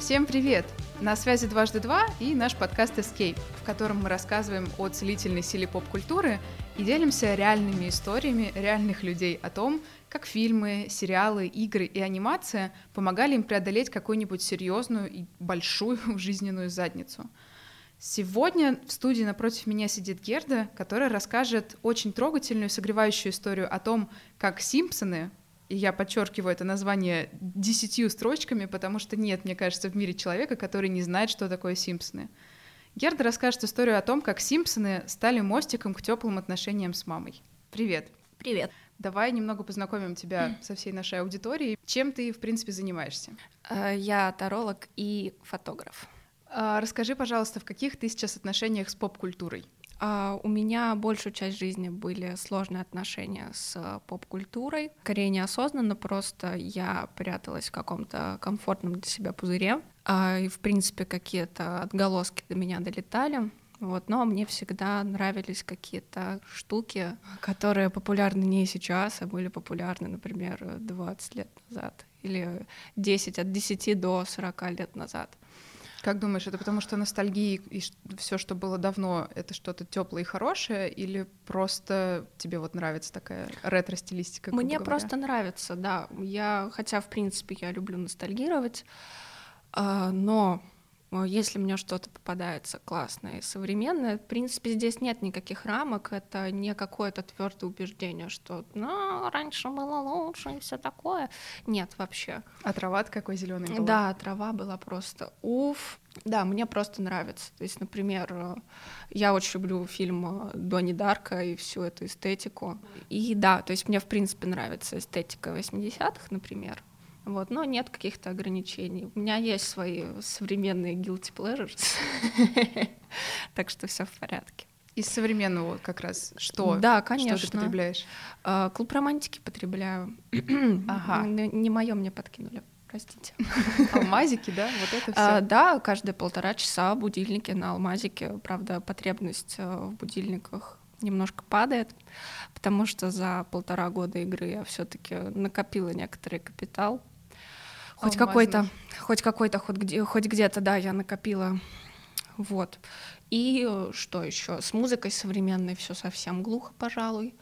Всем привет! На связи «Дважды два» и наш подкаст «Escape», в котором мы рассказываем о целительной силе поп-культуры и делимся реальными историями реальных людей о том, как фильмы, сериалы, игры и анимация помогали им преодолеть какую-нибудь серьезную и большую жизненную задницу. Сегодня в студии напротив меня сидит Герда, которая расскажет очень трогательную, согревающую историю о том, как Симпсоны и я подчеркиваю это название десятью строчками, потому что нет, мне кажется, в мире человека, который не знает, что такое Симпсоны. Герда расскажет историю о том, как Симпсоны стали мостиком к теплым отношениям с мамой. Привет. Привет. Давай немного познакомим тебя со всей нашей аудиторией. Чем ты, в принципе, занимаешься? Э, я таролог и фотограф. А, расскажи, пожалуйста, в каких ты сейчас отношениях с поп-культурой? Uh, у меня большую часть жизни были сложные отношения с uh, поп-культурой. Скорее неосознанно, просто я пряталась в каком-то комфортном для себя пузыре. Uh, и, в принципе, какие-то отголоски до меня долетали. Вот, но мне всегда нравились какие-то штуки, которые популярны не сейчас, а были популярны, например, 20 лет назад или 10 от 10 до 40 лет назад. Как думаешь, это потому что ностальгия и все, что было давно, это что-то теплое и хорошее, или просто тебе вот нравится такая ретро-стилистика? Мне просто нравится, да. Я, хотя в принципе я люблю ностальгировать, а, но если мне что-то попадается классное и современное, в принципе, здесь нет никаких рамок, это не какое-то твердое убеждение, что ну, раньше было лучше и все такое. Нет, вообще. А трава какой зеленый была? Да, трава была просто уф. Да, мне просто нравится. То есть, например, я очень люблю фильм э, Донни Дарка и всю эту эстетику. И да, то есть мне, в принципе, нравится эстетика 80-х, например. Вот, но нет каких-то ограничений. У меня есть свои современные guilty pleasures, так что все в порядке. Из современного как раз что? Да, конечно. Что ты потребляешь? А, клуб романтики потребляю. ага. Не мое мне подкинули. Простите. Алмазики, да? Вот это все. А, да, каждые полтора часа будильники на алмазике. Правда, потребность э, в будильниках немножко падает, потому что за полтора года игры я все-таки накопила некоторый капитал. Хоть какой-то, хоть какой-то, хоть, где, хоть где-то, да, я накопила. Вот. И что еще? С музыкой современной все совсем глухо, пожалуй.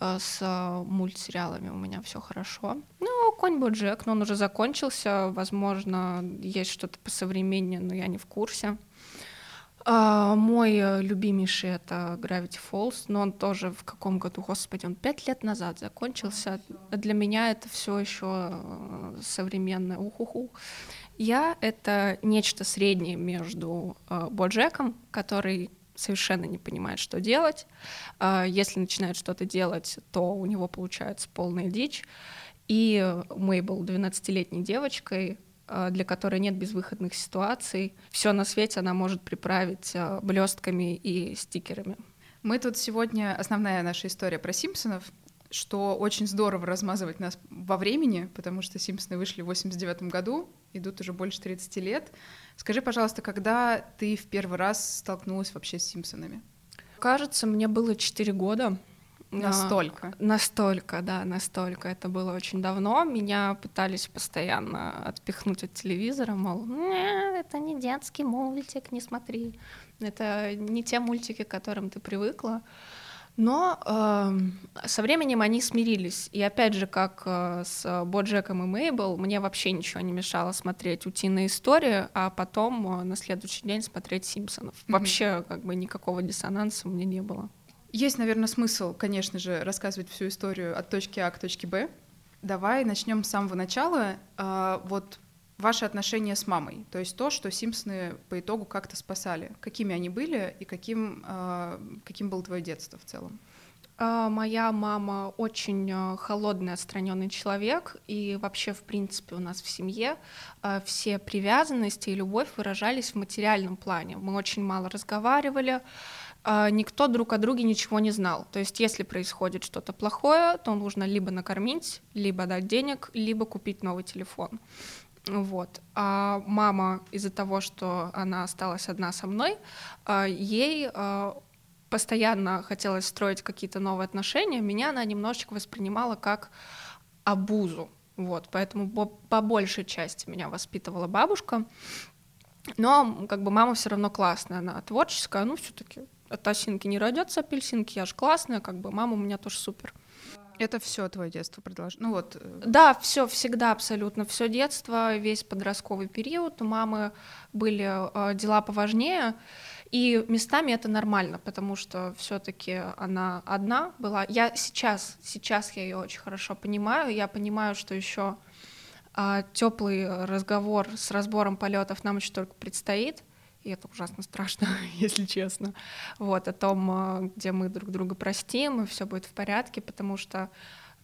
Э, с мультсериалами у меня все хорошо. Ну, конь Боджек, но он уже закончился. Возможно, есть что-то посовременнее, но я не в курсе. А, мой э, любимейший это Gravity Falls, но он тоже в каком году, господи, он пять лет назад закончился. Для меня это все еще э, современное ухуху. Я это нечто среднее между э, Боджеком, который совершенно не понимает, что делать. Э, если начинает что-то делать, то у него получается полная дичь. И Мейбл 12-летней девочкой, Э, для которой нет безвыходных ситуаций. Все на свете она может приправить э, блестками и стикерами. Мы тут сегодня основная наша история про Симпсонов, что очень здорово размазывать нас во времени, потому что Симпсоны вышли в 89 году, идут уже больше 30 лет. Скажи, пожалуйста, когда ты в первый раз столкнулась вообще с Симпсонами? Кажется, мне было 4 года. Настолько. А, настолько, да, настолько. Это было очень давно. Меня пытались постоянно отпихнуть от телевизора, мол, это не детский мультик, не смотри. Это не те мультики, к которым ты привыкла. Но э, со временем они смирились. И опять же, как э, с Боджеком и Мейбл, мне вообще ничего не мешало смотреть «Утиные истории», а потом э, на следующий день смотреть «Симпсонов». Mm-hmm. Вообще как бы никакого диссонанса у меня не было. Есть, наверное, смысл, конечно же, рассказывать всю историю от точки А к точке Б. Давай начнем с самого начала. А, вот ваши отношения с мамой, то есть то, что Симпсоны по итогу как-то спасали. Какими они были и каким, а, каким было твое детство в целом? А, моя мама очень холодный, отстраненный человек, и вообще, в принципе, у нас в семье все привязанности и любовь выражались в материальном плане. Мы очень мало разговаривали, никто друг о друге ничего не знал. То есть, если происходит что-то плохое, то нужно либо накормить, либо дать денег, либо купить новый телефон. Вот. А мама из-за того, что она осталась одна со мной, а, ей а, постоянно хотелось строить какие-то новые отношения. Меня она немножечко воспринимала как обузу. Вот, поэтому по, по большей части меня воспитывала бабушка. Но как бы мама все равно классная, она творческая, ну все-таки от осинки не родятся апельсинки, я же классная, как бы мама у меня тоже супер. Это все твое детство продолжено. Ну вот. Э, да, все всегда абсолютно все детство, весь подростковый период. У мамы были э, дела поважнее. И местами это нормально, потому что все-таки она одна была. Я сейчас, сейчас я ее очень хорошо понимаю. Я понимаю, что еще а, теплый разговор с разбором полетов нам еще только предстоит. И это ужасно страшно, если честно. Вот, о том, а, где мы друг друга простим, и все будет в порядке, потому что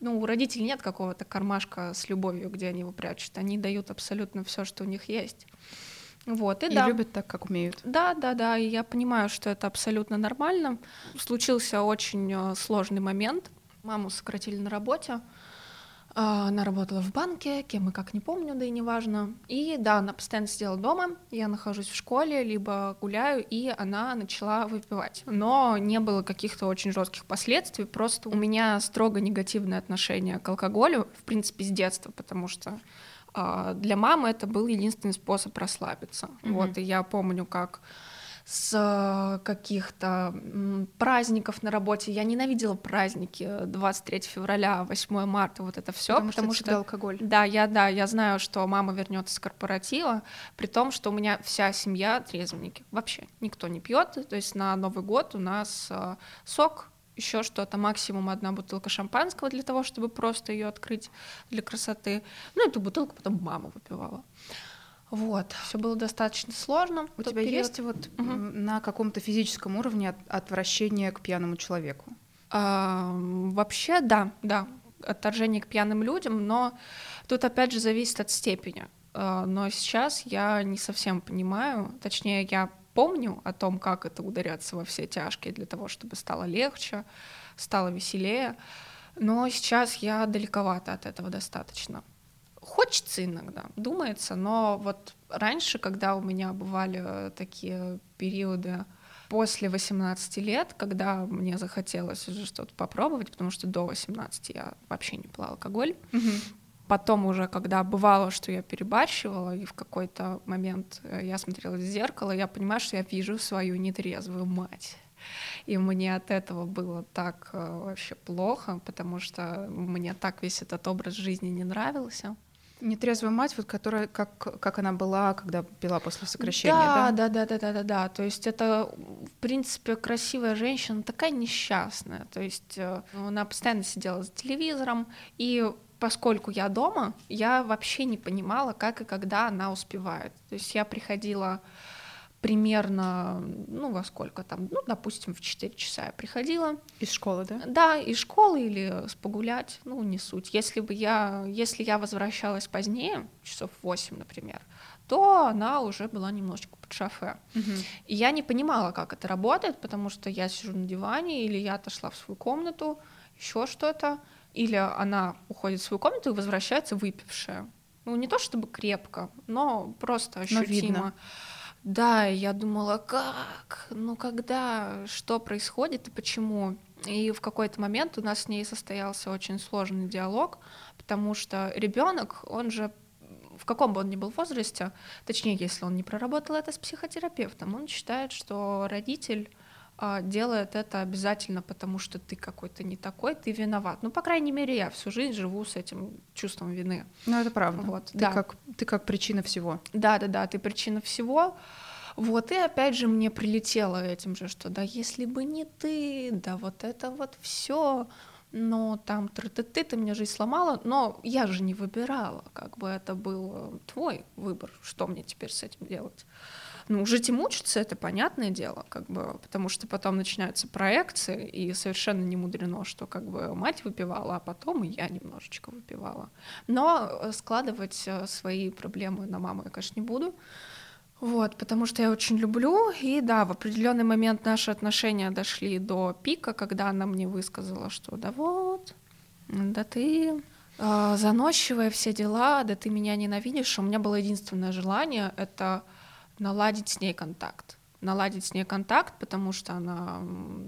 ну, у родителей нет какого-то кармашка с любовью, где они его прячут. Они дают абсолютно все, что у них есть. Вот, и, и да. любят так, как умеют. Да, да, да, и я понимаю, что это абсолютно нормально. Случился очень э, сложный момент. Маму сократили на работе. А, она работала в банке, кем и как не помню, да и неважно. И да, она постоянно сидела дома, я нахожусь в школе, либо гуляю, и она начала выпивать. Но не было каких-то очень жестких последствий, просто у меня строго негативное отношение к алкоголю, в принципе, с детства, потому что а, для мамы это был единственный способ расслабиться. Mm-hmm. Вот, и я помню, как с э, каких-то праздников на работе. Я ненавидела праздники 23 февраля, 8 марта, вот это все, потому, потому что, что алкоголь. Да, я да, я знаю, что мама вернется с корпоратива, при том, что у меня вся семья трезвенники, вообще никто не пьет, то есть на Новый год у нас э, сок еще что-то, максимум одна бутылка шампанского для того, чтобы просто ее открыть для красоты. Ну, эту бутылку потом мама выпивала. Вот, все было достаточно сложно. У тебя период. есть вот угу. на каком-то физическом уровне отвращение к пьяному человеку? А, вообще, да, да, отторжение к пьяным людям, но тут опять же зависит от степени. А, но сейчас я не совсем понимаю, точнее, я помню о том, как это ударяться во все тяжкие для того, чтобы стало легче, стало веселее. Но сейчас я далековато от этого достаточно. Хочется иногда, думается, но вот раньше, когда у меня бывали такие периоды после 18 лет, когда мне захотелось уже что-то попробовать, потому что до 18 я вообще не пила алкоголь, mm-hmm Потом уже, когда бывало, что я перебарщивала, и в какой-то момент э, я смотрела в зеркало, я понимаю, что я вижу свою нетрезвую мать. И мне от этого было так э, вообще плохо, потому что мне так весь этот образ жизни не нравился. Нетрезвая мать, вот которая, как, как она была, когда пила после сокращения, да? Да, да, да, да, да, да. То есть это, в принципе, красивая женщина, такая несчастная. То есть э, она постоянно сидела за телевизором, и поскольку я дома, я вообще не понимала, как и когда она успевает. То есть я приходила примерно, ну, во сколько там, ну, допустим, в 4 часа я приходила. Из школы, да? Да, из школы или погулять, ну, не суть. Если бы я, если я возвращалась позднее, часов 8, например, то она уже была немножечко под шофе. Угу. И я не понимала, как это работает, потому что я сижу на диване, или я отошла в свою комнату, еще что-то, или она уходит в свою комнату и возвращается выпившая. Ну, не то чтобы крепко, но просто ощутимо. Но видно. Да, я думала, как, ну когда, что происходит и почему. И в какой-то момент у нас с ней состоялся очень сложный диалог, потому что ребенок, он же в каком бы он ни был возрасте, точнее, если он не проработал это с психотерапевтом, он считает, что родитель а, делает это обязательно потому, что ты какой-то не такой, ты виноват. Ну, по крайней мере, я всю жизнь живу с этим чувством вины. Ну, это правда. Вот, ты, да. как, ты как причина всего. Да, да, да, ты причина всего. Вот, и опять же мне прилетело этим же, что да, если бы не ты, да, вот это вот все, но там ты, ты, ты, ты мне жизнь сломала, но я же не выбирала, как бы это был твой выбор, что мне теперь с этим делать. Ну, жить и мучиться — это понятное дело, как бы, потому что потом начинаются проекции, и совершенно не мудрено, что как бы мать выпивала, а потом и я немножечко выпивала. Но э, складывать э, свои проблемы на маму я, конечно, не буду. Вот, потому что я очень люблю, и да, в определенный момент наши отношения дошли до пика, когда она мне высказала, что да вот, да ты э, заносчивая все дела, да ты меня ненавидишь. У меня было единственное желание — это наладить с ней контакт. наладить с ней контакт, потому что она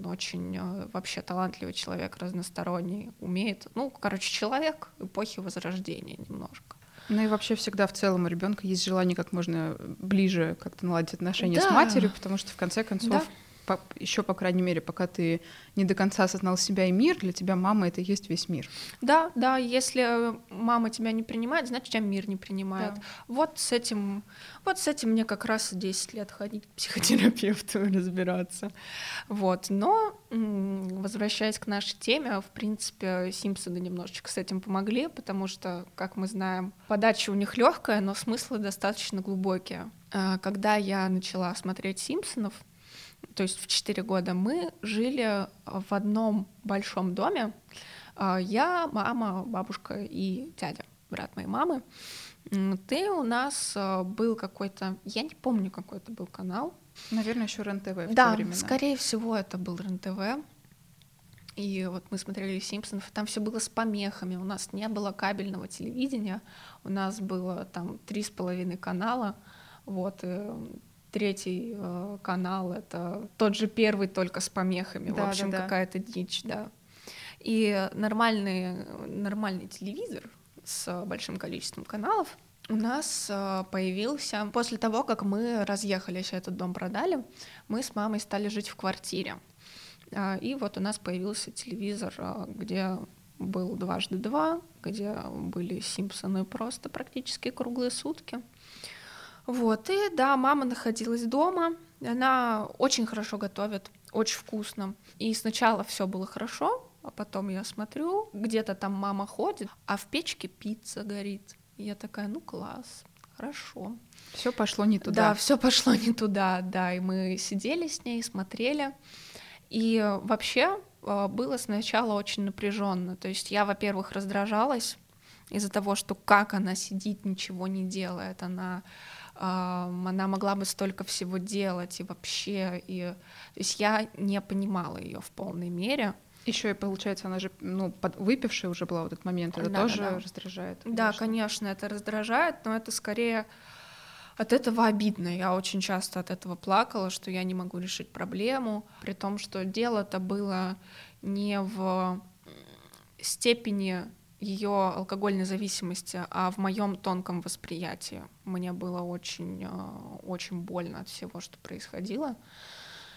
очень э, вообще талантливый человек, разносторонний, умеет, ну, короче, человек эпохи Возрождения немножко. Ну и вообще всегда в целом у ребенка есть желание как можно ближе как-то наладить отношения да. с матерью, потому что в конце концов да по, еще, по крайней мере, пока ты не до конца осознал себя и мир, для тебя мама это и есть весь мир. Да, да, если мама тебя не принимает, значит, тебя мир не принимает. Да. Вот с этим, вот с этим мне как раз 10 лет ходить к психотерапевту разбираться. Вот, но возвращаясь к нашей теме, в принципе, Симпсоны немножечко с этим помогли, потому что, как мы знаем, подача у них легкая, но смыслы достаточно глубокие. А, когда я начала смотреть Симпсонов, то есть в 4 года мы жили в одном большом доме. А, я, мама, бабушка и дядя, брат моей мамы. Ты у нас а, был какой-то, я не помню, какой это был канал. Наверное, еще РЕН-ТВ в Да, скорее всего, это был РЕН-ТВ. И вот мы смотрели Симпсонов, там все было с помехами, у нас не было кабельного телевидения, у нас было там три с половиной канала, вот, третий э, канал это тот же первый, только с помехами. Да, в общем, да, да. какая-то дичь, да. И нормальный, нормальный телевизор с большим количеством каналов у нас э, появился после того, как мы разъехались, этот дом продали, мы с мамой стали жить в квартире. Э, и вот у нас появился телевизор, э, где был дважды два, где были Симпсоны просто практически круглые сутки. Вот, и да, мама находилась дома, она очень хорошо готовит, очень вкусно. И сначала все было хорошо, а потом я смотрю, где-то там мама ходит, а в печке пицца горит. И я такая, ну класс, хорошо. Все пошло не туда. Да, все пошло не туда, да. И мы сидели с ней, смотрели. И вообще а, было сначала очень напряженно. То есть я, во-первых, раздражалась из-за того, что как она сидит, ничего не делает, она она могла бы столько всего делать и вообще, и то есть я не понимала ее в полной мере. Еще и получается, она же ну, под... выпившая уже была в этот момент, это да, тоже да. раздражает. Конечно. Да, конечно, это раздражает, но это скорее от этого обидно. Я очень часто от этого плакала, что я не могу решить проблему, при том, что дело-то было не в степени ее алкогольной зависимости, а в моем тонком восприятии. Мне было очень, э, очень больно от всего, что происходило.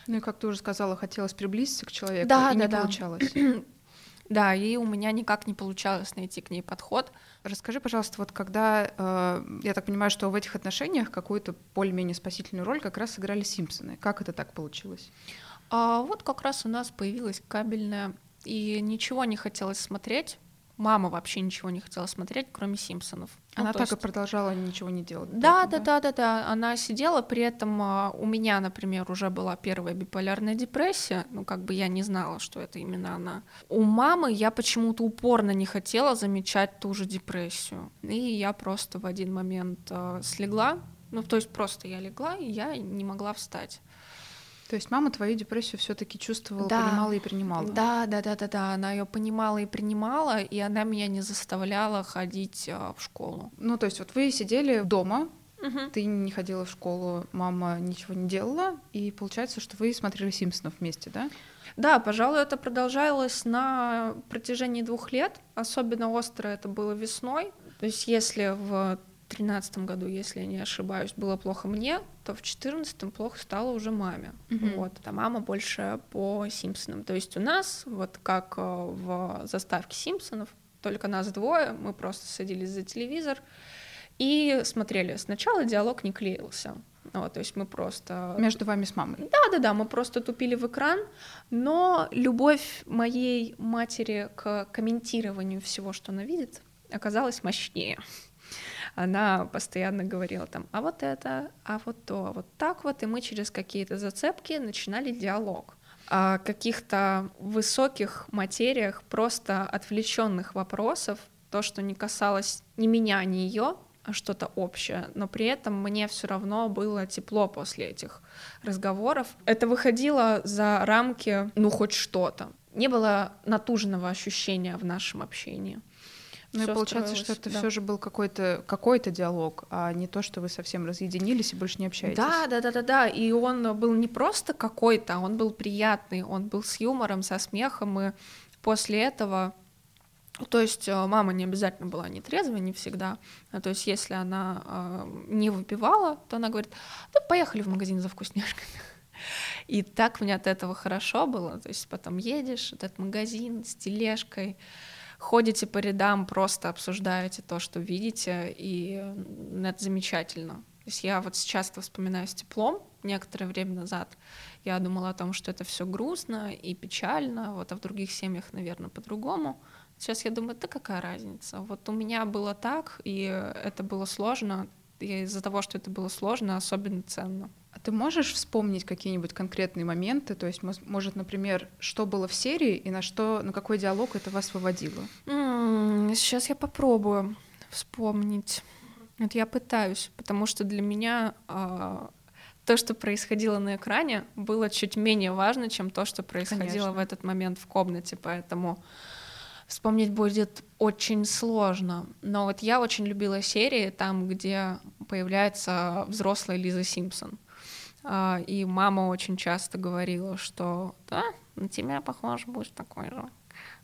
Ну и как ты уже сказала, хотелось приблизиться к человеку, да, и да, не да. получалось. Да, и у меня никак не получалось найти к ней подход. Расскажи, пожалуйста, вот когда, э, я так понимаю, что в этих отношениях какую-то более-менее спасительную роль как раз сыграли Симпсоны. Как это так получилось? А, вот как раз у нас появилась кабельная, и ничего не хотелось смотреть мама вообще ничего не хотела смотреть, кроме Симпсонов. Ну, Она так есть... и продолжала ничего не делать. Да, да, да, да, да. Она сидела, при этом а, у меня, например, уже была первая биполярная депрессия. Ну, как бы я не знала, что это именно она. У мамы я почему-то упорно не хотела замечать ту же депрессию. И я просто в один момент э, слегла. Ну, то есть просто я легла, и я не могла встать. То есть мама твою депрессию все-таки чувствовала, да. понимала и принимала. Да, да, да, да, да. Она ее понимала и принимала, и она меня не заставляла ходить а, в школу. Ну, то есть, вот вы сидели дома, угу. ты не ходила в школу, мама ничего не делала, и получается, что вы смотрели Симпсонов вместе, да? Да, пожалуй, это продолжалось на протяжении двух лет. Особенно остро это было весной. То есть, если в 2013 году, если я не ошибаюсь, было плохо мне, то в 2014 плохо стало уже маме. Mm-hmm. Вот, а мама больше по Симпсонам. То есть у нас, вот как э, в заставке Симпсонов, только нас двое, мы просто садились за телевизор и смотрели. Сначала диалог не клеился. Вот, то есть мы просто... Между вами с мамой? Да-да-да, мы просто тупили в экран, но любовь моей матери к комментированию всего, что она видит, оказалась мощнее она постоянно говорила там, а вот это, а вот то, а вот так вот, и мы через какие-то зацепки начинали диалог о каких-то высоких материях, просто отвлеченных вопросов, то, что не касалось ни меня, ни ее, а что-то общее, но при этом мне все равно было тепло после этих разговоров. Это выходило за рамки, ну, хоть что-то. Не было натужного ощущения в нашем общении. Ну и получается, что это да. все же был какой-то какой-то диалог, а не то, что вы совсем разъединились и больше не общаетесь. Да, да, да, да, да. И он был не просто какой-то, он был приятный, он был с юмором, со смехом, и после этого то есть э, мама не обязательно была не трезвой, не всегда. А, то есть если она э, не выпивала, то она говорит, да поехали в магазин за вкусняшками. И так мне от этого хорошо было. То есть потом едешь, этот магазин с тележкой, ходите по рядам, просто обсуждаете то, что видите, и это замечательно. То есть я вот сейчас вспоминаю с теплом, некоторое время назад я думала о том, что это все грустно и печально, вот, а в других семьях, наверное, по-другому. Сейчас я думаю, да какая разница? Вот у меня было так, и это было сложно, и из-за того, что это было сложно, особенно ценно. А ты можешь вспомнить какие-нибудь конкретные моменты? То есть, может, например, что было в серии и на что, на какой диалог это вас выводило? Mm, сейчас я попробую вспомнить. Вот я пытаюсь, потому что для меня э, то, что происходило на экране, было чуть менее важно, чем то, что происходило Конечно. в этот момент в комнате, поэтому вспомнить будет очень сложно. Но вот я очень любила серии там, где появляется взрослая Лиза Симпсон. А, и мама очень часто говорила, что да, на тебя похож, будешь такой же.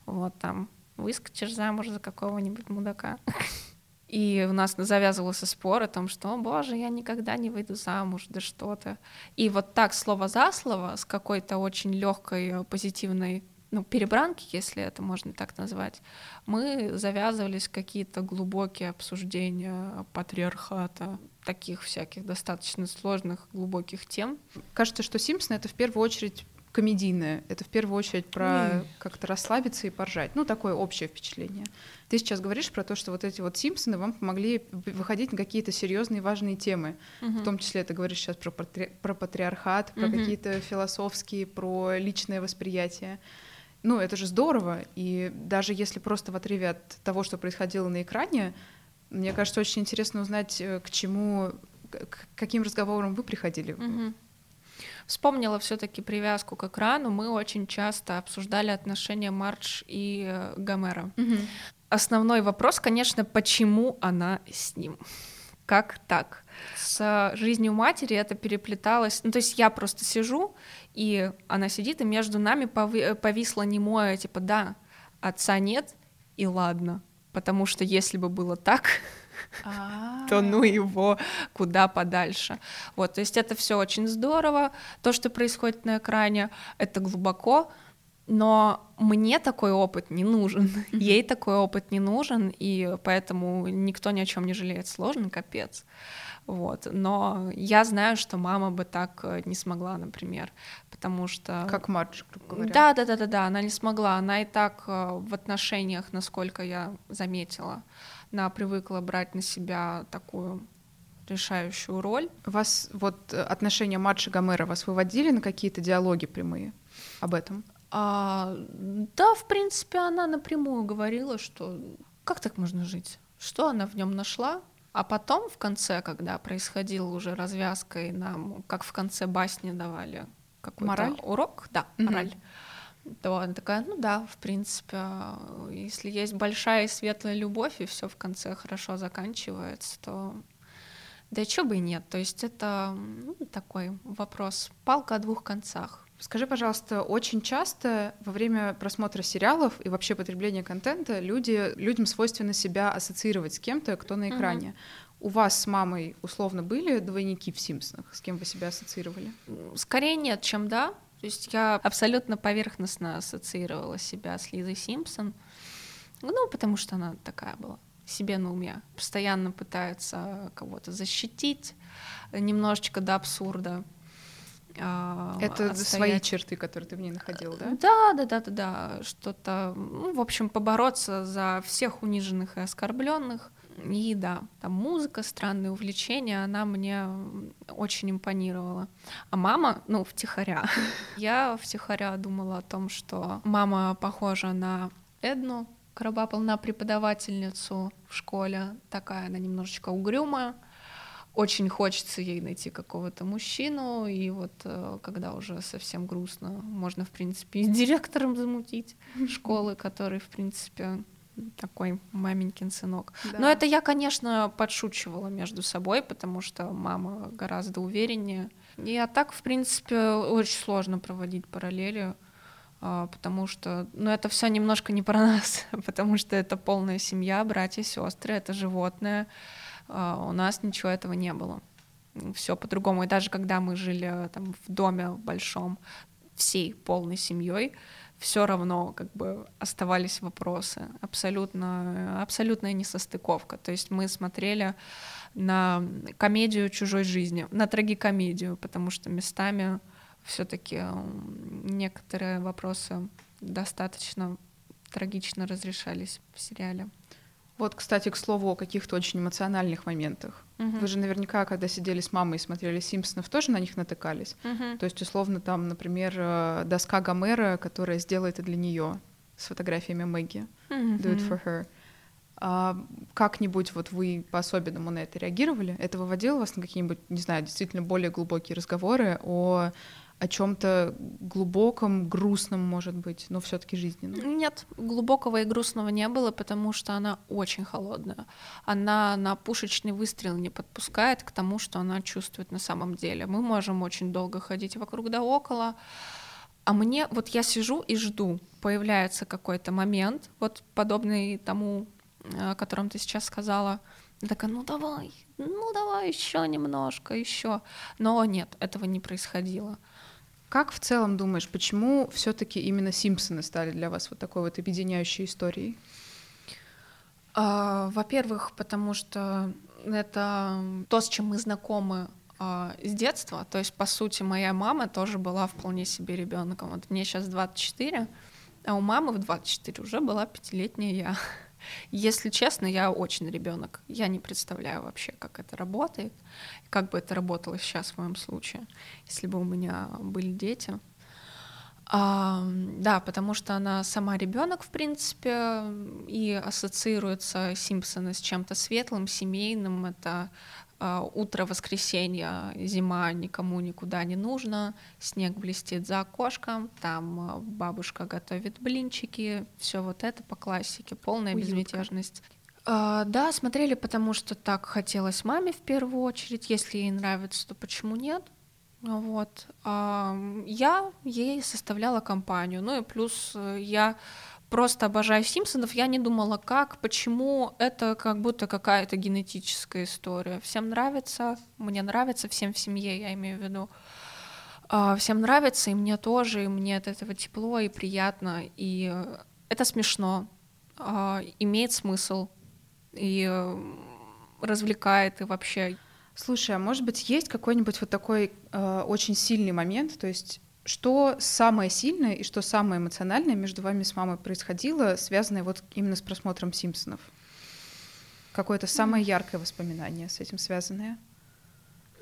Вот там выскочишь замуж за какого-нибудь мудака. И у нас завязывался спор о том, что, о боже, я никогда не выйду замуж, да что-то. И вот так слово за слово, с какой-то очень легкой позитивной ну, перебранки, если это можно так назвать, мы завязывались какие-то глубокие обсуждения патриархата, таких всяких достаточно сложных, глубоких тем. Кажется, что Симпсоны — это в первую очередь комедийное. Это в первую очередь про mm. как-то расслабиться и поржать. Ну, такое общее впечатление. Ты сейчас говоришь про то, что вот эти вот Симпсоны вам помогли выходить на какие-то серьезные важные темы. Mm-hmm. В том числе ты говоришь сейчас про, патри... про патриархат, про mm-hmm. какие-то философские, про личное восприятие. Ну, это же здорово. И даже если просто в отрыве от того, что происходило на экране, мне кажется, очень интересно узнать, э, к чему, к каким разговорам вы приходили. Угу. Вспомнила все-таки привязку к экрану. Мы очень часто обсуждали отношения Мардж и э, Гомера. Угу. Основной вопрос, конечно, почему она с ним? Как так? С жизнью матери это переплеталось. Ну, то есть я просто сижу и она сидит, и между нами повисло немое, типа, да, отца нет, и ладно. Потому что если бы было так, то ну его куда подальше. Вот, то есть это все очень здорово, то, что происходит на экране, это глубоко, но мне такой опыт не нужен, ей такой опыт не нужен, и поэтому никто ни о чем не жалеет. Сложно, капец. Вот. Но я знаю, что мама бы так э, не смогла, например, потому что... Как Мардж, грубо говоря. Да, да, да, да, да, она не смогла. Она и так э, в отношениях, насколько я заметила, она привыкла брать на себя такую решающую роль. Вас вот э, отношения Мадж и Гомера вас выводили на какие-то диалоги прямые об этом? А, да, в принципе, она напрямую говорила, что как так можно жить? Что она в нем нашла? А потом в конце, когда происходила уже развязка, и нам, как в конце басни давали какой-то мораль? урок, да, угу. мораль, то она такая, ну да, в принципе, если есть большая и светлая любовь, и все в конце хорошо заканчивается, то да что бы и нет. То есть это ну, такой вопрос, палка о двух концах. Скажи, пожалуйста, очень часто во время просмотра сериалов и вообще потребления контента люди, людям свойственно себя ассоциировать с кем-то, кто на экране. Угу. У вас с мамой условно были двойники в Симпсонах? С кем вы себя ассоциировали? Скорее нет, чем да. То есть я абсолютно поверхностно ассоциировала себя с Лизой Симпсон. Ну, потому что она такая была, себе на уме. Постоянно пытается кого-то защитить, немножечко до абсурда. А, Это отстоять. свои черты, которые ты в ней находил, да? Да, да, да, да, да. Что-то, ну, в общем, побороться за всех униженных и оскорбленных. И да, там музыка, странные увлечения, она мне очень импонировала. А мама, ну, втихаря. Я втихаря думала о том, что мама похожа на Эдну Карабапл, на преподавательницу в школе. Такая она немножечко угрюмая очень хочется ей найти какого-то мужчину, и вот э, когда уже совсем грустно, можно, в принципе, и директором замутить школы, который, в принципе, такой маменькин сынок. Да. Но это я, конечно, подшучивала между собой, потому что мама гораздо увереннее. И а так, в принципе, очень сложно проводить параллели, а, потому что, ну, это все немножко не про нас, потому что это полная семья, братья, сестры, это животное. А, у нас ничего этого не было. Все по-другому. И даже когда мы жили там в доме большом, всей полной семьей, все равно как бы оставались вопросы. Абсолютно, абсолютная несостыковка. То есть мы смотрели на комедию чужой жизни, на трагикомедию, потому что местами все-таки некоторые вопросы достаточно трагично разрешались в сериале. Вот, кстати, к слову о каких-то очень эмоциональных моментах. Угу. Вы же наверняка, когда сидели с мамой и смотрели Симпсонов, тоже на них натыкались. Угу. То есть, условно, там, например, э, доска Гомера, которая сделала это для нее с фотографиями Мэгги. Do it for her. А как-нибудь вот вы по-особенному на это реагировали? Это выводило вас на какие-нибудь, не знаю, действительно более глубокие разговоры о о чем-то глубоком, грустном, может быть, но все-таки жизненном? Нет, глубокого и грустного не было, потому что она очень холодная. Она на пушечный выстрел не подпускает к тому, что она чувствует на самом деле. Мы можем очень долго ходить вокруг да около, а мне, вот я сижу и жду, появляется какой-то момент, вот подобный тому, о котором ты сейчас сказала, я такая, ну давай, ну давай еще немножко, еще. Но нет, этого не происходило. Как в целом думаешь, почему все-таки именно Симпсоны стали для вас вот такой вот объединяющей историей? А, во-первых, потому что это то, с чем мы знакомы а, с детства. То есть, по сути, моя мама тоже была вполне себе ребенком. Вот мне сейчас 24, а у мамы в 24 уже была пятилетняя я. Если честно, я очень ребенок. Я не представляю вообще, как это работает, как бы это работало сейчас в моем случае, если бы у меня были дети. А, да, потому что она сама ребенок, в принципе, и ассоциируется Симпсоны с чем-то светлым, семейным. Это утро воскресенья, зима, никому никуда не нужно, снег блестит за окошком, там а, бабушка готовит блинчики, все вот это по классике, полная Уютка. безмятежность. А, да, смотрели, потому что так хотелось маме в первую очередь. Если ей нравится, то почему нет? Вот. А, я ей составляла компанию. Ну и плюс э, я просто обожаю Симпсонов, я не думала, как, почему, это как будто какая-то генетическая история. Всем нравится, мне нравится, всем в семье, я имею в виду. А, всем нравится, и мне тоже, и мне от этого тепло и приятно, и это смешно, а, имеет смысл, и э, развлекает, и вообще. Слушай, а может быть есть какой-нибудь вот такой э, очень сильный момент, то есть что самое сильное и что самое эмоциональное между вами с мамой происходило, связанное вот именно с просмотром Симпсонов? Какое-то самое яркое воспоминание с этим связанное?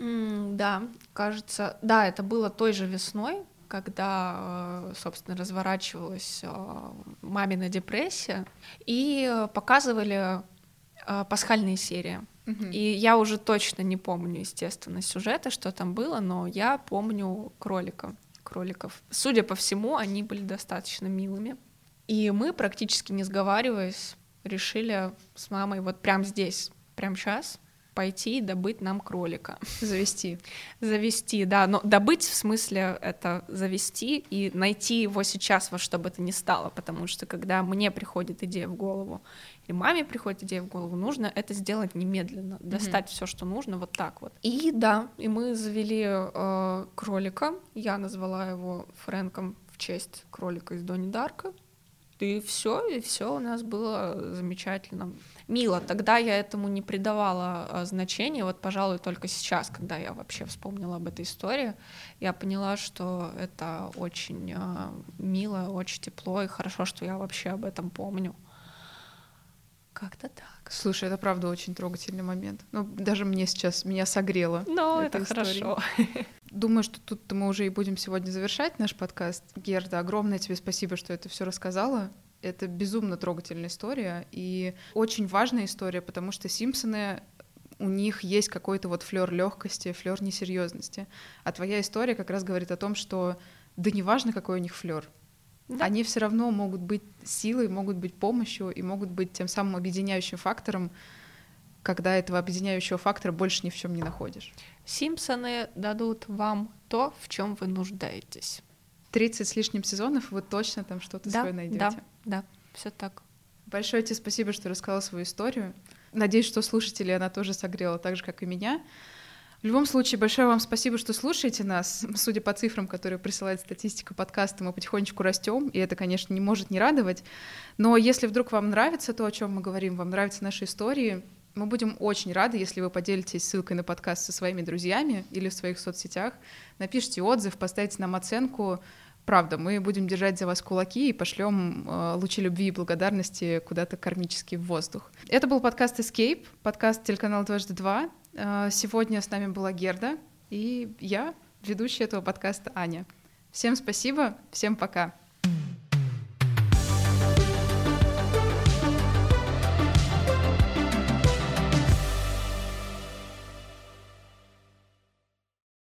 М, Да, кажется, да, это было той же весной, когда, э, собственно, разворачивалась э, мамина депрессия, и показывали э, пасхальные серии. И я уже точно не помню, естественно, сюжета, что там было, но я помню кролика, кроликов. Судя по всему, они были достаточно милыми. И мы, практически не сговариваясь, решили с мамой вот прямо здесь, прямо сейчас пойти и добыть нам кролика. Завести. Завести, да, но добыть в смысле это завести и найти его сейчас во что бы то ни стало, потому что когда мне приходит идея в голову, или маме приходит идея в голову, нужно это сделать немедленно, достать все, что нужно, вот так вот. И да, и мы завели э, кролика, я назвала его Фрэнком в честь кролика из Дони Дарка, и все, и все у нас было замечательно. Мило. Тогда я этому не придавала а, значения. Вот, пожалуй, только сейчас, когда я вообще вспомнила об этой истории, я поняла, что это очень а, мило, очень тепло, и хорошо, что я вообще об этом помню. Как-то так. Слушай, это правда очень трогательный момент. Ну, даже мне сейчас, меня согрело. Ну, это история. хорошо. Думаю, что тут мы уже и будем сегодня завершать наш подкаст. Герда, огромное тебе спасибо, что это все рассказала. Это безумно трогательная история и очень важная история, потому что Симпсоны у них есть какой-то вот флер легкости, флер несерьезности. А твоя история как раз говорит о том, что да не важно, какой у них флер. да. они все равно могут быть силой, могут быть помощью и могут быть тем самым объединяющим фактором, когда этого объединяющего фактора больше ни в чем не находишь. Симпсоны дадут вам то, в чем вы нуждаетесь. 30 с лишним сезонов, вы точно там что-то да, свое найдете. Да, да, все так. Большое тебе спасибо, что рассказала свою историю. Надеюсь, что слушатели она тоже согрела так же, как и меня. В любом случае, большое вам спасибо, что слушаете нас. Судя по цифрам, которые присылает статистика подкаста, мы потихонечку растем, и это, конечно, не может не радовать. Но если вдруг вам нравится то, о чем мы говорим, вам нравятся наши истории, мы будем очень рады, если вы поделитесь ссылкой на подкаст со своими друзьями или в своих соцсетях, напишите отзыв, поставите нам оценку. Правда, мы будем держать за вас кулаки и пошлем э, лучи любви и благодарности куда-то кармически в воздух. Это был подкаст Escape, подкаст телеканала «Дважды два». Э, сегодня с нами была Герда и я, ведущая этого подкаста Аня. Всем спасибо, всем пока.